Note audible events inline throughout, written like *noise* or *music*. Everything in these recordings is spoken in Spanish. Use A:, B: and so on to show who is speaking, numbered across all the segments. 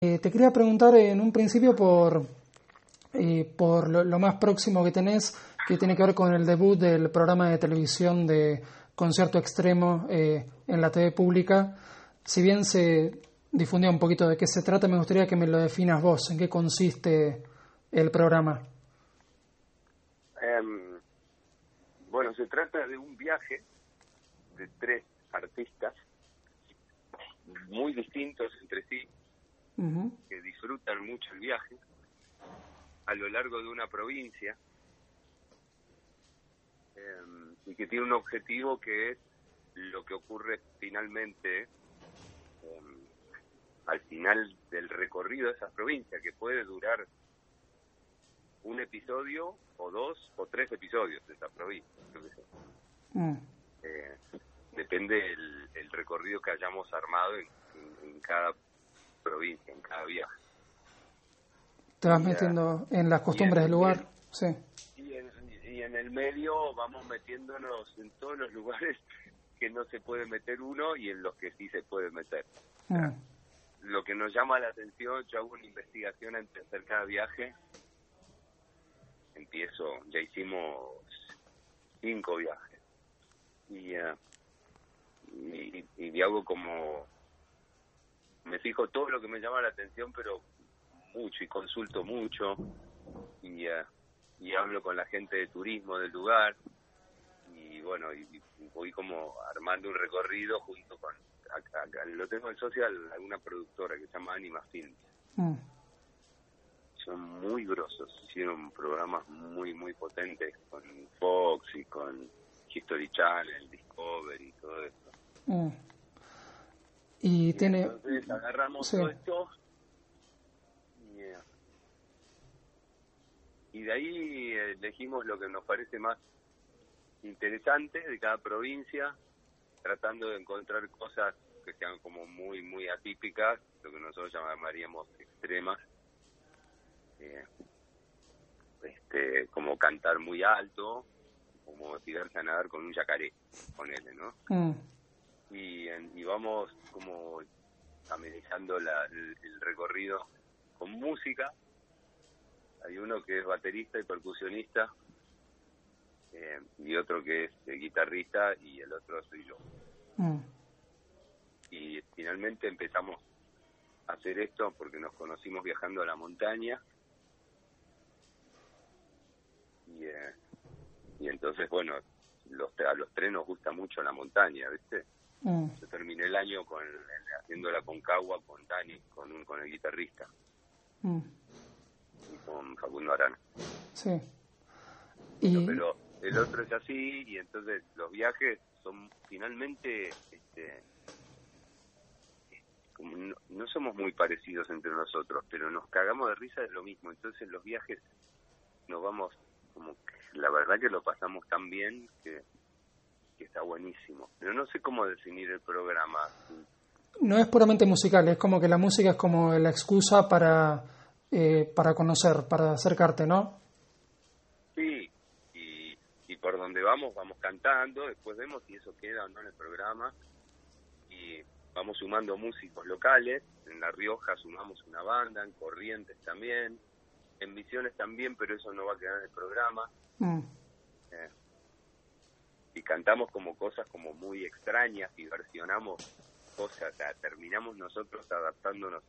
A: Eh, te quería preguntar en un principio por, eh, por lo, más próximo que tenés, que tiene que ver con el debut del programa de televisión de Concierto Extremo eh, en la TV pública. Si bien se difundía un poquito de qué se trata, me gustaría que me lo definas vos, en qué consiste el programa.
B: Em, bueno, se trata de un viaje de tres artistas muy distintos entre sí, que disfrutan mucho el viaje a lo largo de una provincia em, y que tiene un objetivo que es lo que ocurre finalmente em, al final del recorrido de esa provincia, que puede durar un episodio o dos o tres episodios de esa provincia. Mm. Eh, depende el, el, recorrido que hayamos armado en cada provincia, en cada viaje.
A: Te vas metiendo en las costumbres del lugar, sí.
B: Y en, y en el medio vamos metiéndonos en todos los lugares que no se puede meter uno y en los que sí se puede meter. Mm. Lo que nos llama la atención, yo hago una investigación antes de hacer cada viaje. Empiezo, ya hicimos cinco viajes. Y, uh, y, y, hago como me fijo todo lo que me llama la atención, pero mucho y consulto mucho y, eh, y hablo con la gente de turismo del lugar y bueno, y, voy como armando un recorrido junto con, acá, lo tengo en social, alguna productora que se llama Anima Films. Mm. Son muy grosos, hicieron programas muy, muy potentes con Fox y con History Channel, Discovery y todo eso. Mm.
A: Y, tiene...
B: Entonces agarramos todo esto eh, y, de ahí elegimos lo que nos parece más interesante de cada provincia, tratando de encontrar cosas que sean como muy, muy atípicas, lo que nosotros llamaríamos extremas. Eh, este, como cantar muy alto, como tirarse a nadar con un yacaré, ponele, ¿no? Mm y, y vamos como amenizando el, recorrido con música. Hay uno que es baterista y percusionista eh, y otro que es guitarrista y el otro soy yo. Mm. Y finalmente empezamos a hacer esto porque nos conocimos viajando a la montaña y, eh, y entonces, bueno, los, a los tres nos gusta mucho la montaña, ¿viste? Mm. Yo terminé el año con haciendo la concagua con Dani, con un, con el guitarrista. Mm. Y con Facundo Arana.
A: Sí.
B: Pero, el otro es así y entonces los viajes son finalmente este, no, somos muy parecidos entre nosotros, pero nos cagamos de risa de lo mismo. Entonces los viajes nos vamos como la verdad que lo pasamos tan bien que que está buenísimo. Pero no sé cómo definir el programa.
A: No es puramente musical, es como que la música es como la excusa para, eh, para conocer, para acercarte, ¿no?
B: Sí, y, y por donde vamos, vamos cantando, después vemos si eso queda o no en el programa. Y vamos sumando músicos locales, en La Rioja sumamos una banda, en Corrientes también, en Misiones también, pero eso no va a quedar en el programa. Mm. Eh, y cantamos como cosas como muy extrañas y versionamos cosas, terminamos nosotros adaptándonos,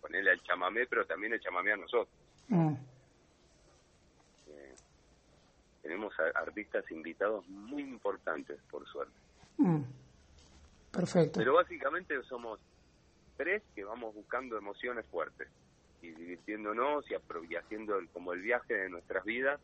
B: ponerle al chamamé, pero también el chamamé a nosotros. Mm. Eh, tenemos artistas invitados muy importantes, por suerte.
A: Mm. Perfecto.
B: Pero básicamente somos tres que vamos buscando emociones fuertes y divirtiéndonos y, haciendo como el viaje de nuestras vidas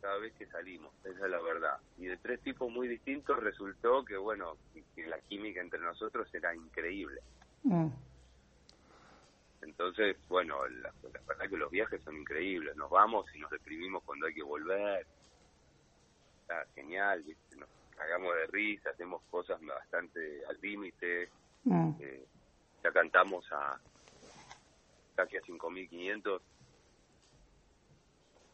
B: cada vez que salimos, esa es la verdad. Y de tres tipos muy distintos resultó que, bueno, que la química entre nosotros era increíble. Mm. Entonces, bueno, la, verdad que los viajes son increíbles. Nos vamos y nos deprimimos cuando hay que volver. Está genial, nos cagamos de risa, hacemos cosas bastante al límite. Mm. Eh, ya cantamos a casi a 5.500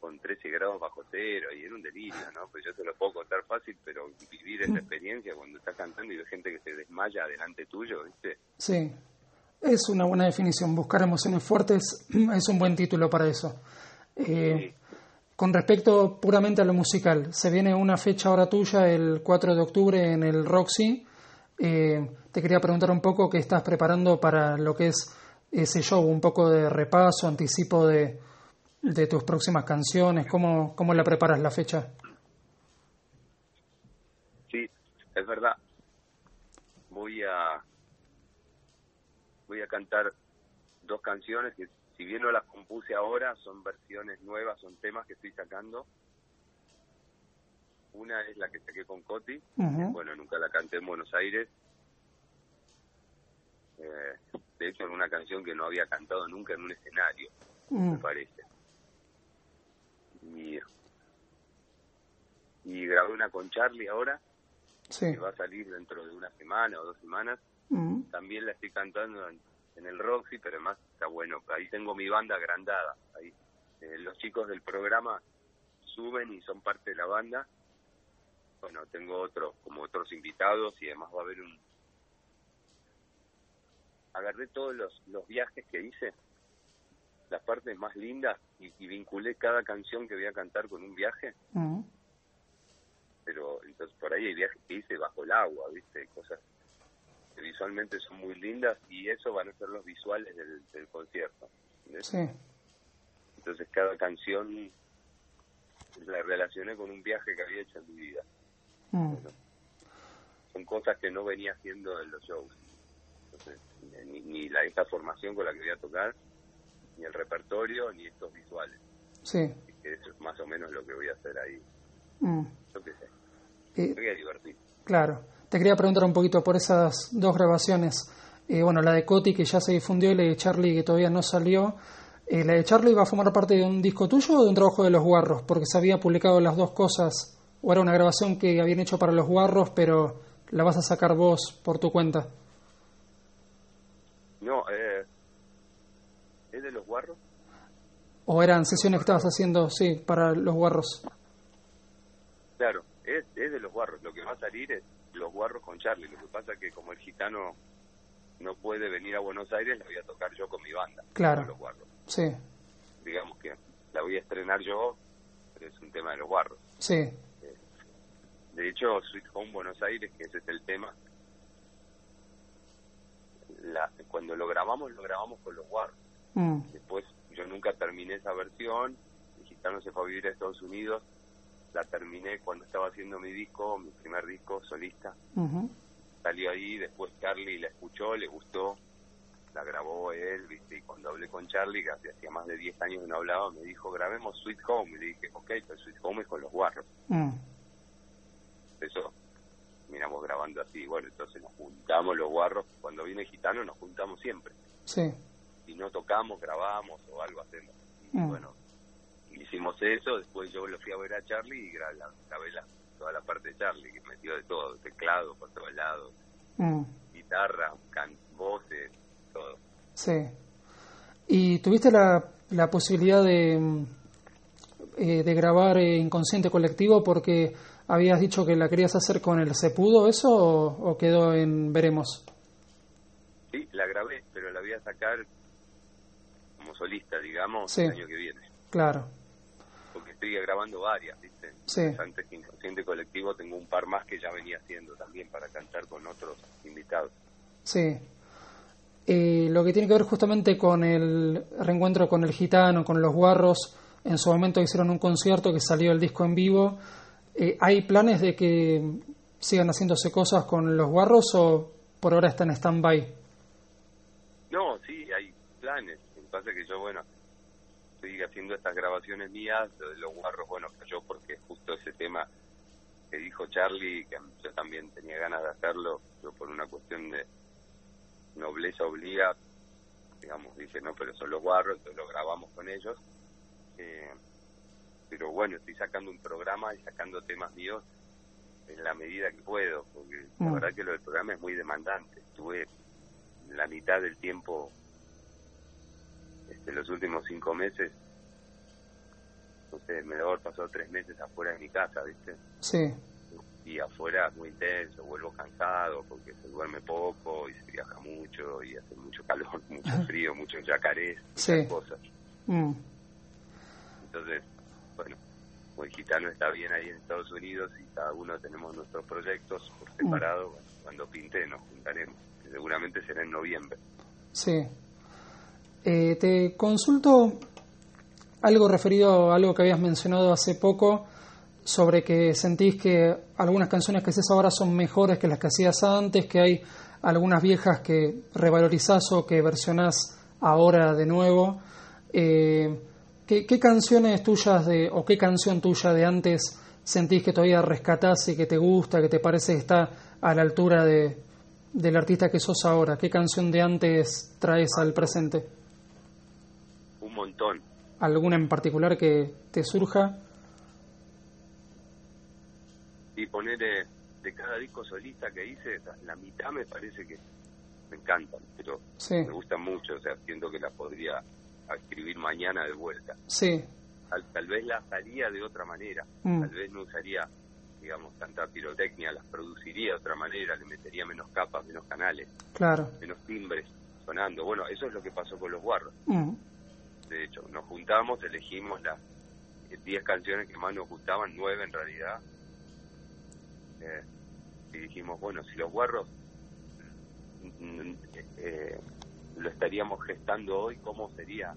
B: con 13 grados bajo cero y era un delirio, ¿no? Pues yo te lo puedo contar fácil, pero vivir esa experiencia cuando estás cantando y hay gente que se desmaya delante tuyo, ¿viste?
A: Sí. Es una buena definición. Buscar emociones fuertes *clears throat* es un buen título para eso. Eh, con respecto puramente a lo musical, se viene una fecha ahora tuya el 4 de octubre en el Roxy. Eh, te quería preguntar un poco qué estás preparando para lo que es ese show, un poco de repaso, anticipo de, de tus próximas canciones, ¿cómo, cómo la preparas la fecha?
B: Sí, es verdad. Voy a voy a cantar dos canciones que si bien no las compuse ahora, son versiones nuevas, son temas que estoy sacando. Una es la que saqué con Coti, bueno, nunca la canté en Buenos Aires. Eh, de hecho, en una canción que no había cantado nunca en un escenario, me parece. Y, y grabé una con Charlie ahora, que va a salir dentro de una semana o dos semanas. También la estoy cantando en en el Roxy, pero además está bueno. Ahí tengo mi banda agrandada. Ahí eh, los chicos del programa suben y son parte de la banda. Bueno, tengo otros, como otros invitados y además va a haber un... Agarré todos los, los viajes que hice, las partes más lindas, y, vinculé cada canción que voy a cantar con un viaje. Pero entonces por ahí hay viajes que hice bajo el agua, ¿viste? Cosas visualmente son muy lindas y eso van a ser los visuales del, concierto. Entonces cada canción la relacioné con un viaje que había hecho en mi vida. Mm. son cosas que no venía haciendo en los shows. ni, la, esta formación con la que voy a tocar, ni el repertorio, ni estos visuales.
A: Sí.
B: eso es más o menos lo que voy a hacer ahí. Mm. Yo qué sé. Eh, voy a divertir.
A: Claro. Te quería preguntar un poquito por esas dos grabaciones. Eh, bueno, la de Coti que ya se difundió y la de Charlie que todavía no salió. Eh, ¿La de Charlie va a formar parte de un disco tuyo o de un trabajo de los guarros? Porque se había publicado las dos cosas. ¿O era una grabación que habían hecho para los guarros, pero la vas a sacar vos por tu cuenta?
B: No, eh, ¿es de los guarros?
A: ¿O eran sesiones que estabas haciendo, sí, para los guarros?
B: Claro, es, es de los guarros. Lo que va a salir es los guarros con Charlie. Lo que pasa es que como el gitano no puede venir a Buenos Aires, la voy a tocar yo con mi banda.
A: Claro.
B: Los guarros.
A: Sí.
B: Digamos que la voy a estrenar yo, pero es un tema de los guarros.
A: Sí.
B: Eh, de hecho, Sweet Home Buenos Aires, que ese es el tema, la, cuando lo grabamos, lo grabamos con los guarros. Mm. Esa versión, el gitano se fue a vivir a Estados Unidos la terminé cuando estaba haciendo mi disco, mi primer disco solista. Salió ahí, después Charlie la escuchó, le gustó, la grabó él, ¿viste? Y cuando hablé con Charlie, que hacía más de 10 años que no hablaba, me dijo, grabemos Sweet Home. Y le dije, ok, pero Sweet Home es con los guarros. Mm. Eso, miramos grabando así. Bueno, entonces nos juntamos los guarros. Cuando viene Gitano nos juntamos siempre.
A: Sí.
B: Y no tocamos, grabamos o algo hacemos. Y mm. bueno, hicimos eso, después yo lo fui a ver a Charlie y grabé la, toda la parte de Charlie, que metió de todo, teclado por todos lados, mm. guitarra, can, voces, todo.
A: Sí. ¿Y tuviste la, la posibilidad de, eh, de grabar eh, Inconsciente Colectivo porque habías dicho que la querías hacer con el ¿Se pudo eso o, quedó en Veremos?
B: Sí, la grabé, pero la voy a sacar como solista, digamos, el año que viene.
A: Claro
B: estoy grabando varias, ¿viste?
A: Sí.
B: Antes que Inconsciente Colectivo tengo un par más que ya venía haciendo también para cantar con otros invitados.
A: Sí. Eh, lo que tiene que ver justamente con el reencuentro con el gitano, con los guarros, en su momento hicieron un concierto que salió el disco en vivo. Eh, ¿Hay planes de que sigan haciéndose cosas con los guarros o por ahora están en stand-by?
B: No, sí, hay planes. Lo pasa es que yo, bueno, estoy haciendo estas grabaciones mías, de los guarros, bueno, yo porque justo ese tema que dijo Charlie, que yo también tenía ganas de hacerlo, yo por una cuestión de nobleza obliga, digamos, dice, no, pero son los guarros, entonces lo grabamos con ellos. Eh, pero bueno, estoy sacando un programa y sacando temas míos en la medida que puedo, porque la mm. verdad que lo del programa es muy demandante. Estuve la mitad del tiempo este, los últimos cinco meses, no sé, me debo haber pasado tres meses afuera de mi casa, ¿viste?
A: Sí.
B: y afuera es muy intenso, vuelvo cansado porque se duerme poco y se viaja mucho y hace mucho calor, *laughs* mucho frío, mucho yacarés, muchas cosas. Mm. Entonces, bueno, el gitano está bien ahí en Estados Unidos y cada uno tenemos nuestros proyectos por mm. separado, cuando pinte nos juntaremos, que seguramente será en noviembre.
A: Sí. Eh, te consulto algo referido a algo que habías mencionado hace poco sobre que sentís que algunas canciones que haces ahora son mejores que las que hacías antes, que hay algunas viejas que revalorizás o que versionás ahora de nuevo. Eh, ¿qué, canciones tuyas de, o qué canción tuya de antes sentís que todavía rescatás y que te gusta, que te parece que está a la altura de, del artista que sos ahora? ¿Qué canción de antes traes al presente?
B: Un montón.
A: ¿Alguna en particular que te surja?
B: y poner de cada disco solista que hice, la mitad me parece que me encantan, pero me gustan mucho, o sea, siento que la podría escribir mañana de vuelta.
A: Sí.
B: Tal, vez la haría de otra manera, mm. tal vez no usaría, digamos, tanta pirotecnia, las produciría de otra manera, le metería menos capas, menos canales,
A: claro.
B: menos timbres sonando. Bueno, eso es lo que pasó con los guarros.
A: Mm.
B: De hecho, nos juntamos, elegimos las 10 canciones que más nos gustaban, 9 en realidad, y dijimos, bueno, si los guarros mm, eh, lo estaríamos gestando hoy, ¿cómo sería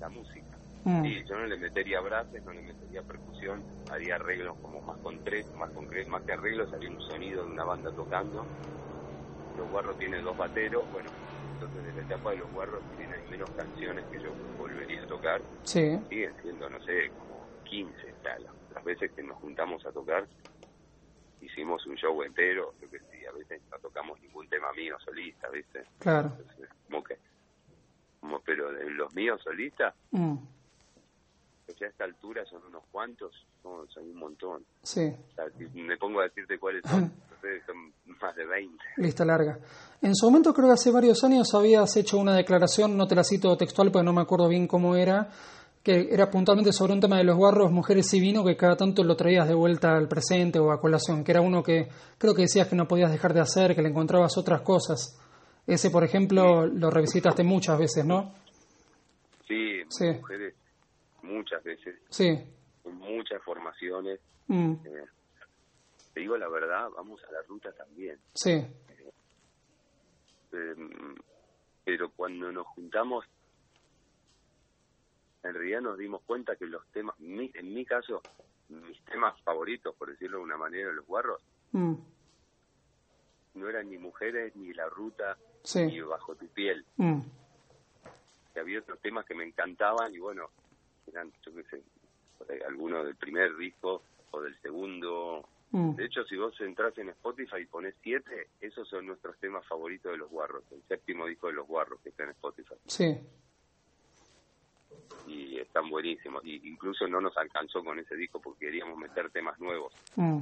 B: la música? Mm. yo no le metería brases, no le metería percusión, haría arreglos como más concretos, más concretos, más que arreglos, haría un sonido de una banda tocando. Los guarros tienen dos bateros, bueno, entonces de la etapa de los guarros tienen menos canciones que yo volvería a tocar.
A: Sí.
B: Siguen siendo, no sé, como 15, las veces que nos juntamos a tocar hicimos un show entero, yo que sí, a veces no tocamos ningún tema mío solista, ¿viste?
A: Claro.
B: como que, como, pero de los míos solistas, mm. A esta altura son unos cuantos, son, un montón.
A: Sí.
B: me pongo a decirte cuáles son, son más de 20.
A: Lista larga. En su momento, creo que hace varios años habías hecho una declaración, no te la cito textual porque no me acuerdo bien cómo era, que era puntualmente sobre un tema de los guarros, mujeres y vino, que cada tanto lo traías de vuelta al presente o a colación, que era uno que creo que decías que no podías dejar de hacer, que le encontrabas otras cosas. Ese, por ejemplo, lo revisitaste muchas veces, ¿no?
B: Sí, mujeres muchas veces.
A: Sí.
B: muchas formaciones.
A: Mm.
B: Eh, te digo la verdad, vamos a la ruta también.
A: Sí.
B: Eh, pero cuando nos juntamos en realidad nos dimos cuenta que los temas, en mi caso, mis temas favoritos, por decirlo de una manera, los guarros, mm. no eran ni mujeres, ni la ruta, ni bajo tu piel.
A: Mm.
B: había otros temas que me encantaban y bueno, eran, yo qué sé, algunos del primer disco o del segundo. Mm. De hecho, si vos entras en Spotify y pones siete, esos son nuestros temas favoritos de los guarros, el séptimo disco de los guarros que está en Spotify.
A: Sí
B: y están buenísimos. Y incluso no nos alcanzó con ese disco porque queríamos meter temas nuevos
A: mm.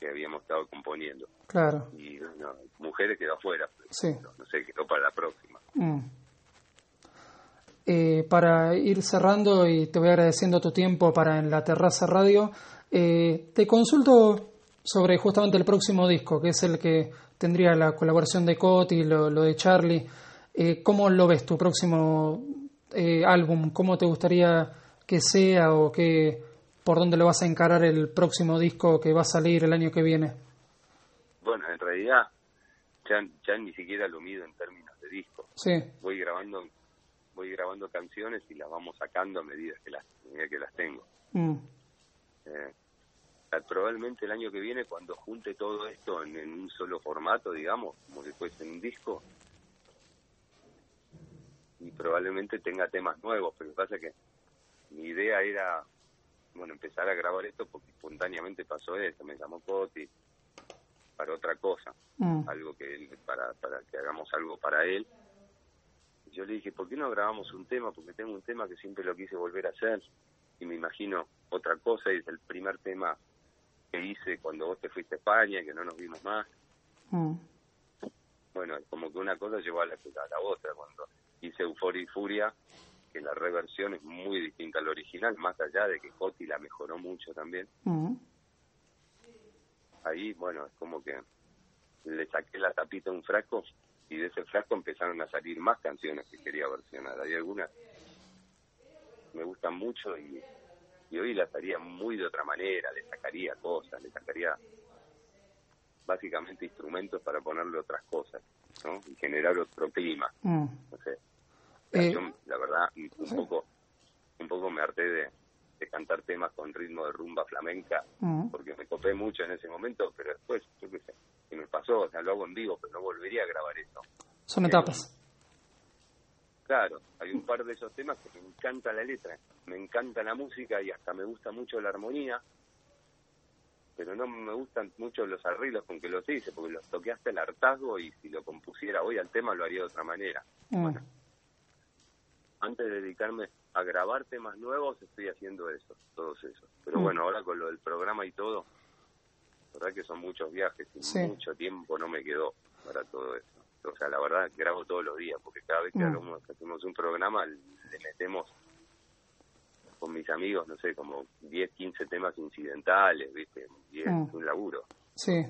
B: que habíamos estado componiendo.
A: Claro.
B: Y Mujeres quedó afuera.
A: Sí.
B: No, sé, quedó para la próxima.
A: Mm. Eh, para ir cerrando y te voy agradeciendo tu tiempo para en la terraza radio, eh, te consulto sobre justamente el próximo disco, que es el que tendría la colaboración de Coti, lo, lo de Charlie. Eh, ¿Cómo lo ves tu próximo eh, álbum? ¿Cómo te gustaría que sea o que, por dónde lo vas a encarar el próximo disco que va a salir el año que viene?
B: Bueno, en realidad ya, ya ni siquiera lo mido en términos de disco.
A: Sí.
B: Voy grabando voy grabando canciones y las vamos sacando a medida que las, que las tengo.
A: Mm.
B: Eh, probablemente el año que viene, cuando junte todo esto en, en, un solo formato, digamos, como que fuese un disco, y probablemente tenga temas nuevos, pero lo que pasa es que mi idea era, bueno, empezar a grabar esto porque espontáneamente pasó esto, me llamó Coti para otra cosa, mm. algo que para, para que hagamos algo para él. Yo le dije, ¿por qué no grabamos un tema? Porque tengo un tema que siempre lo quise volver a hacer y me imagino otra cosa y es el primer tema que hice cuando vos te fuiste a España, y que no nos vimos más.
A: Mm.
B: Bueno, como que una cosa llevó a la, a la otra. Cuando hice Euforia y Furia, que la reversión es muy distinta a la original, más allá de que Coti la mejoró mucho también. ahí, bueno, es como que le saqué la tapita a un frasco y de ese frasco empezaron a salir más canciones que quería versionar. Hay algunas me gustan mucho y, y hoy las haría muy de otra manera, le sacaría cosas, le sacaría básicamente instrumentos para ponerle otras cosas, ¿no? Y generar otro clima.
A: Mm.
B: No sé.
A: Eh,
B: Yo, la verdad, un poco, un poco me harté de, de cantar temas con ritmo de rumba flamenca,
A: Mm.
B: porque me copé mucho en ese momento, pero después, yo qué sé, que me pasó, o sea, lo hago en vivo, pero no volvería a grabar eso.
A: Son etapas.
B: Claro, hay un par de esos temas que me encanta la letra, me encanta la música y hasta me gusta mucho la armonía, pero no me gustan mucho los arreglos con que los hice, porque los toqué hasta el hartazgo y si lo compusiera hoy al tema lo haría de otra manera.
A: Mm.
B: Antes de dedicarme a grabar temas nuevos, estoy haciendo eso, todos esos. Pero
A: Mm.
B: bueno, ahora con lo del programa y todo, la verdad que son muchos viajes y
A: Sí.
B: mucho tiempo no me quedó para todo eso. O sea, la verdad, grabo todos los días, porque cada vez que
A: Mm.
B: hagamos- que hacemos un programa, le metemos con mis amigos, no sé, como 10, 15 temas incidentales, ¿viste? Y es
A: Mm.
B: un laburo.
A: Sí.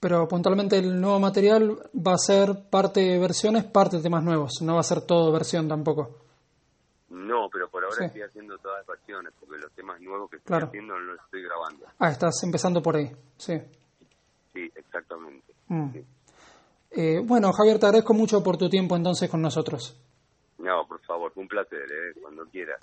A: Pero puntualmente el nuevo material va a ser parte de versiones, parte de temas nuevos. No va a ser todo versión tampoco.
B: No, pero por ahora
A: Sí.
B: estoy haciendo todas las versiones, porque los temas nuevos que estoy
A: Claro.
B: haciendo no los estoy grabando.
A: Ah, estás empezando por ahí. Sí.
B: Sí, exactamente.
A: Mm.
B: Sí.
A: Eh, bueno, Javier, te agradezco mucho por tu tiempo entonces con nosotros.
B: No, por favor, un placer, ¿eh? cuando quieras.